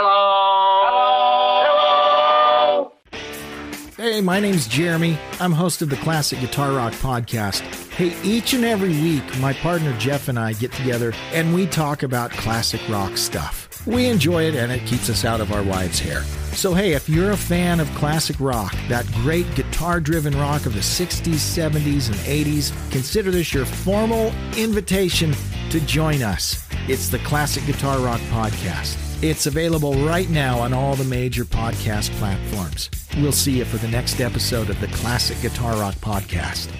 Hello. Hello. Hey, my name's Jeremy. I'm host of the Classic Guitar Rock podcast. Hey, each and every week, my partner Jeff and I get together and we talk about classic rock stuff. We enjoy it and it keeps us out of our wives' hair. So, hey, if you're a fan of classic rock, that great guitar driven rock of the 60s, 70s, and 80s, consider this your formal invitation to join us. It's the Classic Guitar Rock Podcast. It's available right now on all the major podcast platforms. We'll see you for the next episode of the Classic Guitar Rock Podcast.